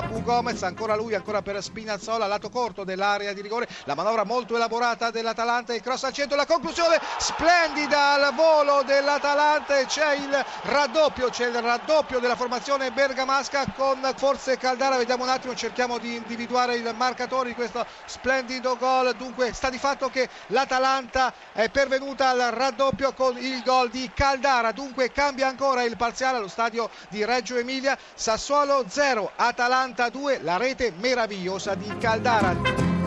Gomez, ancora lui, ancora per Spinazzola, lato corto dell'area di rigore, la manovra molto elaborata dell'Atalanta, il cross al centro, la conclusione splendida al volo dell'Atalanta e c'è il raddoppio, c'è il raddoppio della formazione bergamasca con forse Caldara, vediamo un attimo, cerchiamo di individuare il marcatore di questo splendido gol, dunque sta di fatto che l'Atalanta è pervenuta al raddoppio con il gol di Caldara, dunque cambia ancora il parziale allo stadio di Reggio Emilia, Sassuolo 0, Atalanta 2, la rete meravigliosa di Caldara.